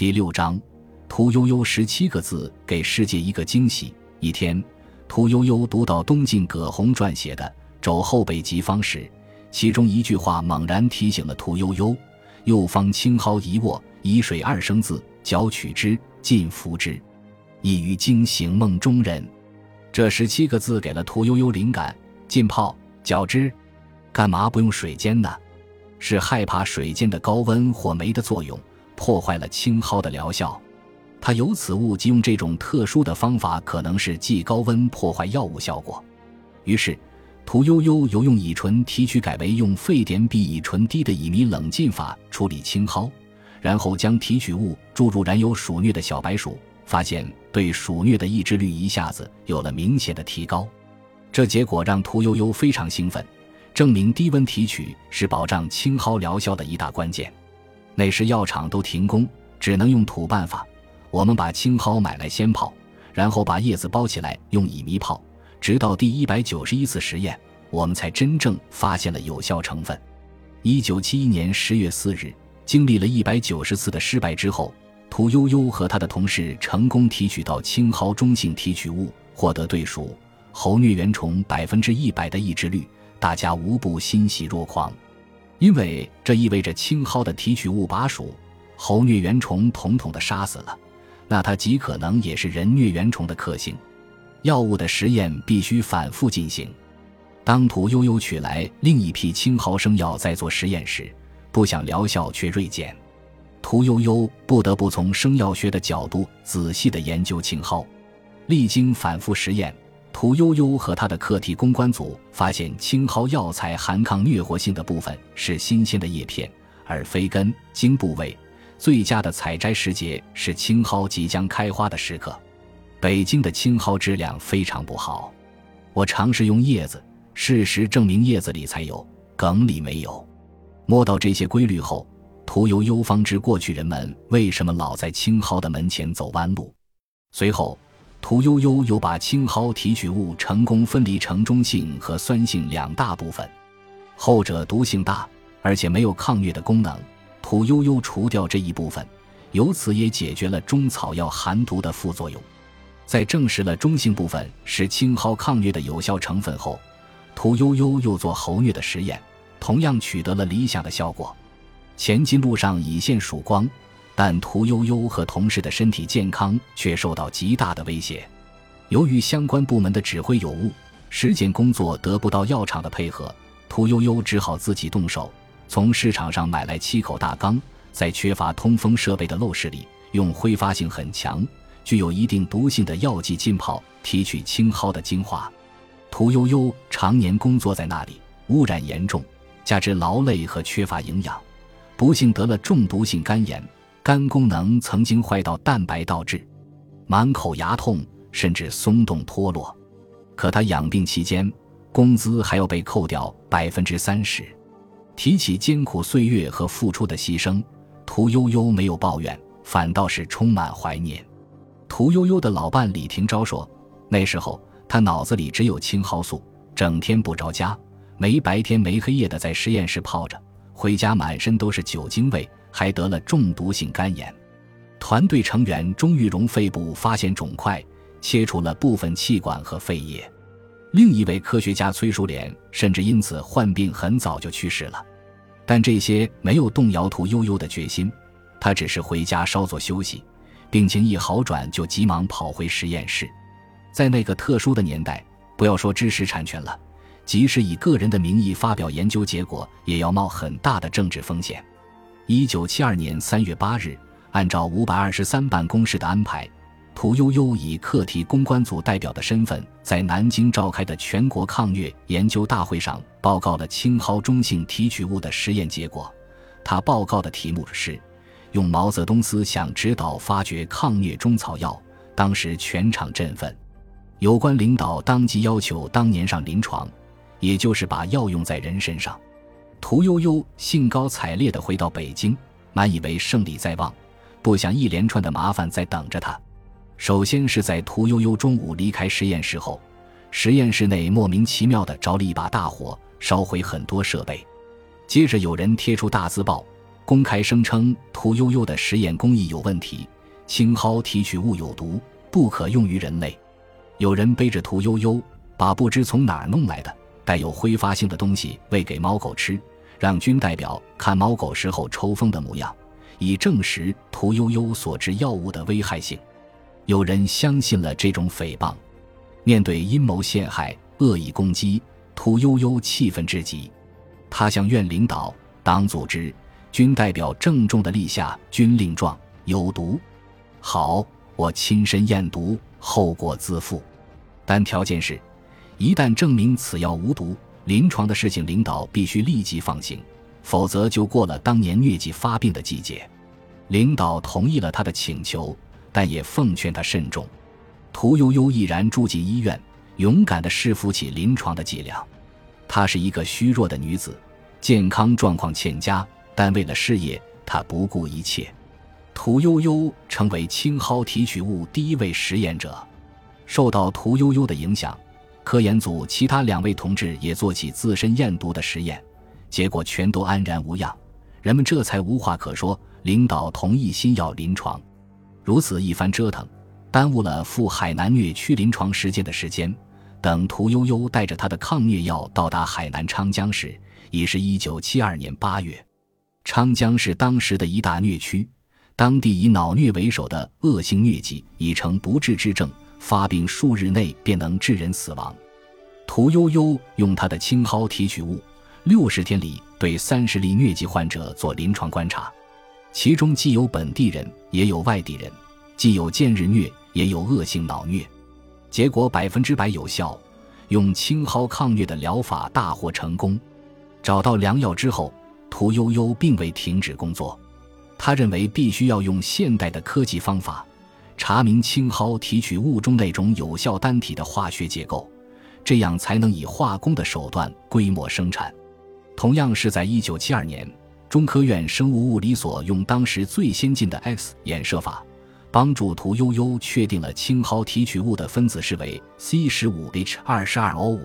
第六章，屠呦呦十七个字给世界一个惊喜。一天，屠呦呦读到东晋葛洪撰写的《肘后备急方》时，其中一句话猛然提醒了屠呦呦：“右方青蒿一握，以水二升字，搅取之，尽服之，一于惊醒梦中人。”这十七个字给了屠呦呦灵感。浸泡、搅汁，干嘛不用水煎呢？是害怕水煎的高温或酶的作用破坏了青蒿的疗效。他由此误即用这种特殊的方法，可能是既高温破坏药物效果。于是，屠呦呦由用乙醇提取改为用沸点比乙醇低的乙醚冷浸法处理青蒿，然后将提取物注入染有鼠疟的小白鼠，发现对鼠疟的抑制率一下子有了明显的提高。这结果让屠呦呦非常兴奋，证明低温提取是保障青蒿疗效的一大关键。那时药厂都停工，只能用土办法。我们把青蒿买来先泡，然后把叶子包起来用乙醚泡，直到第一百九十一次实验，我们才真正发现了有效成分。一九七一年十月四日，经历了一百九十次的失败之后，屠呦呦和他的同事成功提取到青蒿中性提取物，获得对鼠。猴疟原虫百分之一百的抑制率，大家无不欣喜若狂，因为这意味着青蒿的提取物把鼠、猴疟原虫统统的杀死了，那它极可能也是人疟原虫的克星。药物的实验必须反复进行。当屠呦呦取来另一批青蒿生药在做实验时，不想疗效却锐减，屠呦呦不得不从生药学的角度仔细的研究青蒿，历经反复实验。屠呦呦和他的课题公关组发现，青蒿药材含抗疟活性的部分是新鲜的叶片，而非根茎部位。最佳的采摘时节是青蒿即将开花的时刻。北京的青蒿质量非常不好。我尝试用叶子，事实证明叶子里才有，梗里没有。摸到这些规律后，屠呦呦方知过去人们为什么老在青蒿的门前走弯路。随后。屠呦呦又把青蒿提取物成功分离成中性和酸性两大部分，后者毒性大，而且没有抗疟的功能。屠呦呦除掉这一部分，由此也解决了中草药含毒的副作用。在证实了中性部分是青蒿抗疟的有效成分后，屠呦呦又做猴疟的实验，同样取得了理想的效果。前进路上已现曙光。但屠呦呦和同事的身体健康却受到极大的威胁。由于相关部门的指挥有误，实践工作得不到药厂的配合，屠呦呦只好自己动手，从市场上买来七口大缸，在缺乏通风设备的陋室里，用挥发性很强、具有一定毒性的药剂浸泡提取青蒿的精华。屠呦呦常年工作在那里，污染严重，加之劳累和缺乏营养，不幸得了中毒性肝炎。肝功能曾经坏到蛋白倒置，满口牙痛，甚至松动脱落。可他养病期间，工资还要被扣掉百分之三十。提起艰苦岁月和付出的牺牲，屠呦呦没有抱怨，反倒是充满怀念。屠呦呦的老伴李廷钊说：“那时候他脑子里只有青蒿素，整天不着家，没白天没黑夜的在实验室泡着，回家满身都是酒精味。”还得了中毒性肝炎，团队成员钟玉荣肺部发现肿块，切除了部分气管和肺叶。另一位科学家崔淑莲甚至因此患病，很早就去世了。但这些没有动摇屠呦呦的决心，他只是回家稍作休息，病情一好转就急忙跑回实验室。在那个特殊的年代，不要说知识产权了，即使以个人的名义发表研究结果，也要冒很大的政治风险。一九七二年三月八日，按照五百二十三办公室的安排，屠呦呦以课题公关组代表的身份，在南京召开的全国抗疟研究大会上报告了青蒿中性提取物的实验结果。他报告的题目是“用毛泽东思想指导发掘抗疟中草药”，当时全场振奋。有关领导当即要求当年上临床，也就是把药用在人身上。屠呦呦兴高采烈地回到北京，满以为胜利在望，不想一连串的麻烦在等着他。首先是在屠呦呦中午离开实验室后，实验室内莫名其妙地着了一把大火，烧毁很多设备。接着有人贴出大字报：“公开声称屠呦呦的实验工艺有问题，青蒿提取物有毒，不可用于人类。有人背着屠呦呦，把不知从哪儿弄来的带有挥发性的东西喂给猫狗吃，让军代表看猫狗时候抽风的模样，以证实屠呦呦所制药物的危害性。有人相信了这种诽谤，面对阴谋陷害、恶意攻击，屠呦呦气愤至极。他向院领导、党组织、军代表郑重地立下军令状：有毒，好，我亲身验毒，后果自负。但条件是，一旦证明此药无毒，临床的事情领导必须立即放行，否则就过了当年疟疾发病的季节。领导同意了他的请求，但也奉劝他慎重。屠呦呦毅然住进医院，勇敢地试服起临床的剂量。她是一个虚弱的女子，健康状况欠佳，但为了事业，她不顾一切。屠呦呦成为青蒿提取物第一位实验者。受到屠呦呦的影响，科研组其他两位同志也做起自身验毒的实验，结果全都安然无恙，人们这才无话可说。领导同意新药临床，如此一番折腾，耽误了赴海南疟区临床实践的时间。等屠呦呦带着他的抗疟药到达海南昌江时，已是一九七二年八月。昌江是当时的一大疟区，当地以脑疟为首的恶性疟疾已成不治之症。发病数日内便能致人死亡。屠呦呦用她的青蒿提取物，六十天里对三十例疟疾患者做临床观察，其中既有本地人，也有外地人，既有见日疟，也有恶性脑疟。结果百分之百有效，用青蒿抗疟的疗法大获成功。找到良药之后，屠呦呦并未停止工作，他认为必须要用现代的科技方法。查明青蒿提取物中那种有效单体的化学结构，这样才能以化工的手段规模生产。同样是在一九七二年，中科院生物物理所用当时最先进的 X 衍射法，帮助屠呦呦确定了青蒿提取物的分子式为 C 十五 H 二十二 O 五。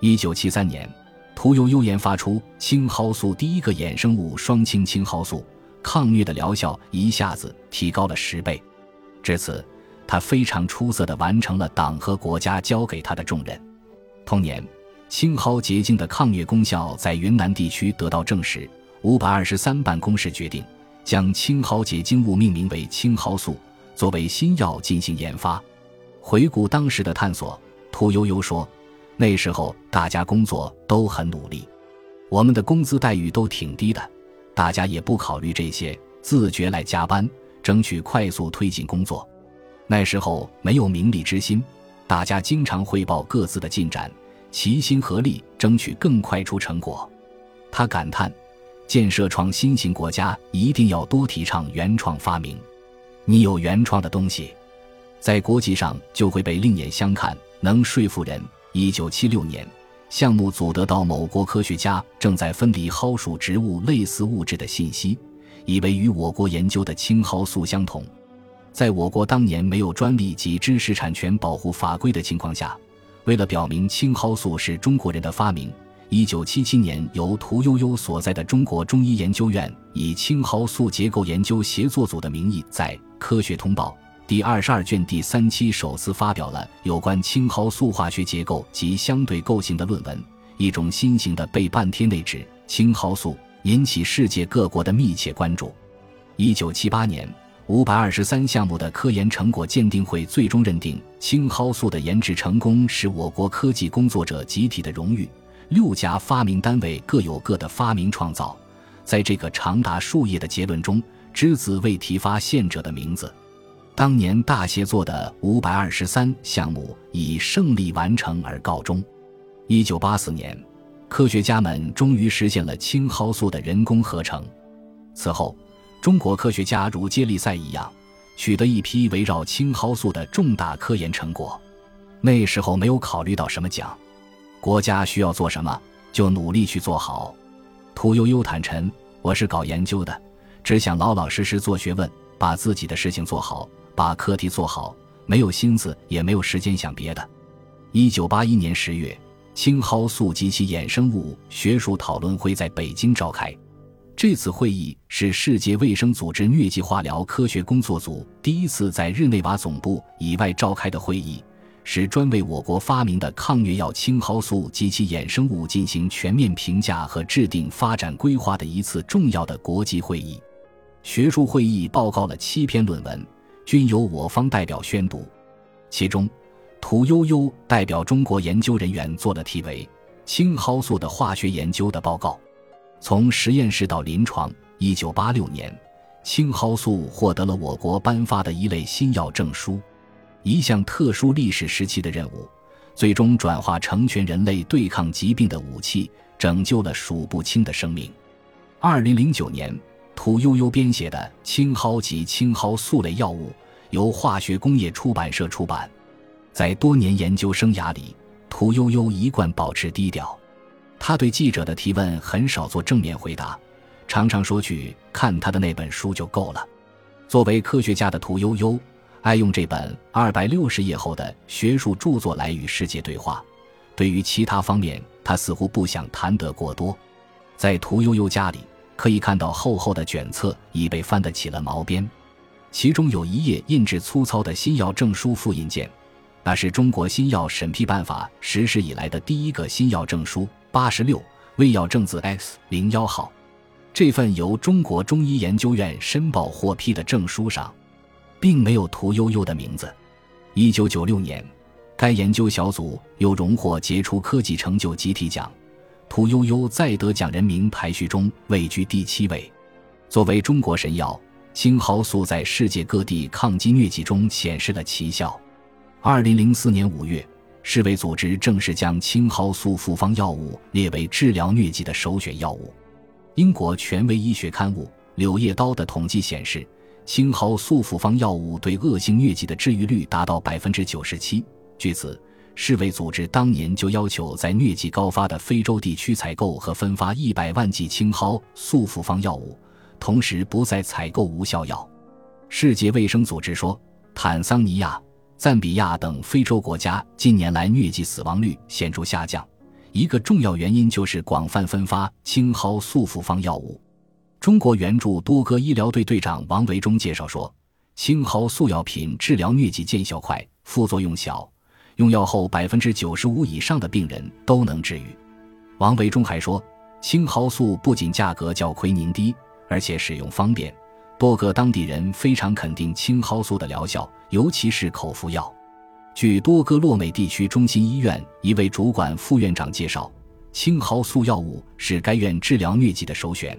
一九七三年，屠呦呦研发出青蒿素第一个衍生物双氢青蒿素，抗疟的疗效一下子提高了十倍。至此，他非常出色地完成了党和国家交给他的重任。同年，青蒿结晶的抗疟功效在云南地区得到证实。五百二十三办公室决定将青蒿结晶物命名为青蒿素，作为新药进行研发。回顾当时的探索，屠呦呦说：“那时候大家工作都很努力，我们的工资待遇都挺低的，大家也不考虑这些，自觉来加班。”争取快速推进工作，那时候没有名利之心，大家经常汇报各自的进展，齐心合力争取更快出成果。他感叹：建设创新型国家一定要多提倡原创发明，你有原创的东西，在国际上就会被另眼相看，能说服人。一九七六年，项目组得到某国科学家正在分离蒿属植物类似物质的信息。以为与我国研究的青蒿素相同，在我国当年没有专利及知识产权保护法规的情况下，为了表明青蒿素是中国人的发明，一九七七年由屠呦呦所在的中国中医研究院以青蒿素结构研究协作组的名义，在《科学通报》第二十二卷第三期首次发表了有关青蒿素化学结构及相对构型的论文，一种新型的倍半萜内酯青蒿素。引起世界各国的密切关注。一九七八年，五百二十三项目的科研成果鉴定会最终认定青蒿素的研制成功是我国科技工作者集体的荣誉。六家发明单位各有各的发明创造，在这个长达数页的结论中，只字未提发现者的名字。当年大协作的五百二十三项目以胜利完成而告终。一九八四年。科学家们终于实现了青蒿素的人工合成。此后，中国科学家如接力赛一样，取得一批围绕青蒿素的重大科研成果。那时候没有考虑到什么奖，国家需要做什么就努力去做好。屠呦呦坦陈：“我是搞研究的，只想老老实实做学问，把自己的事情做好，把课题做好，没有心思也没有时间想别的。”一九八一年十月。青蒿素及其衍生物学术讨论会在北京召开，这次会议是世界卫生组织疟疾化疗科学工作组第一次在日内瓦总部以外召开的会议，是专为我国发明的抗疟药青蒿素及其衍生物进行全面评价和制定发展规划的一次重要的国际会议。学术会议报告了七篇论文，均由我方代表宣读。其中，屠呦呦代表中国研究人员做了题为“青蒿素的化学研究”的报告。从实验室到临床，一九八六年，青蒿素获得了我国颁发的一类新药证书，一项特殊历史时期的任务，最终转化成全人类对抗疾病的武器，拯救了数不清的生命。二零零九年，屠呦呦编写的《青蒿及青蒿素类药物》由化学工业出版社出版。在多年研究生涯里，屠呦呦一贯保持低调。他对记者的提问很少做正面回答，常常说句“看他的那本书就够了”。作为科学家的屠呦呦，爱用这本二百六十页厚的学术著作来与世界对话。对于其他方面，他似乎不想谈得过多。在屠呦呦家里，可以看到厚厚的卷册已被翻得起了毛边，其中有一页印制粗糙的新药证书复印件，那是中国新药审批办法实施以来的第一个新药证书。八十六胃药证字 X 零幺号，这份由中国中医研究院申报获批的证书上，并没有屠呦呦的名字。一九九六年，该研究小组又荣获杰出科技成就集体奖，屠呦呦在得奖人名排序中位居第七位。作为中国神药，青蒿素在世界各地抗击疟疾中显示了奇效。二零零四年五月。世卫组织正式将青蒿素复方药物列为治疗疟疾的首选药物。英国权威医学刊物《柳叶刀》的统计显示，青蒿素复方药物对恶性疟疾的治愈率达到百分之九十七。据此，世卫组织当年就要求在疟疾高发的非洲地区采购和分发一百万剂青蒿素复方药物，同时不再采购无效药。世界卫生组织说，坦桑尼亚。赞比亚等非洲国家近年来疟疾死亡率显著下降，一个重要原因就是广泛分发青蒿素复方药物。中国援助多哥医疗队队长王维忠介绍说，青蒿素药品治疗疟疾见效快，副作用小，用药后百分之九十五以上的病人都能治愈。王维忠还说，青蒿素不仅价格较奎宁低，而且使用方便。多个当地人非常肯定青蒿素的疗效，尤其是口服药。据多哥洛美地区中心医院一位主管副院长介绍，青蒿素药物是该院治疗疟疾的首选。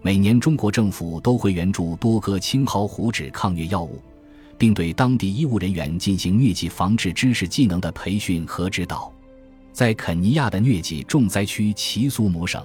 每年，中国政府都会援助多哥青蒿糊脂抗疟药物，并对当地医务人员进行疟疾防治知识技能的培训和指导。在肯尼亚的疟疾重灾区奇苏姆省。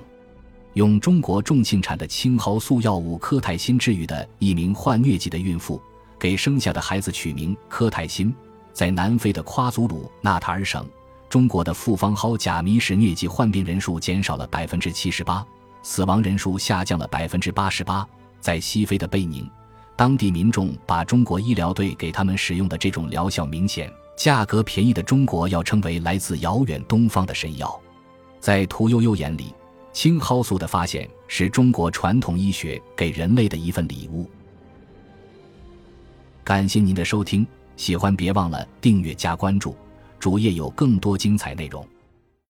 用中国重庆产的青蒿素药物科泰辛治愈的一名患疟疾的孕妇，给生下的孩子取名科泰辛。在南非的夸祖鲁纳塔尔省，中国的复方蒿甲醚使疟疾患病人数减少了百分之七十八，死亡人数下降了百分之八十八。在西非的贝宁，当地民众把中国医疗队给他们使用的这种疗效明显、价格便宜的中国药称为来自遥远东方的神药。在屠呦呦眼里。青蒿素的发现是中国传统医学给人类的一份礼物。感谢您的收听，喜欢别忘了订阅加关注，主页有更多精彩内容。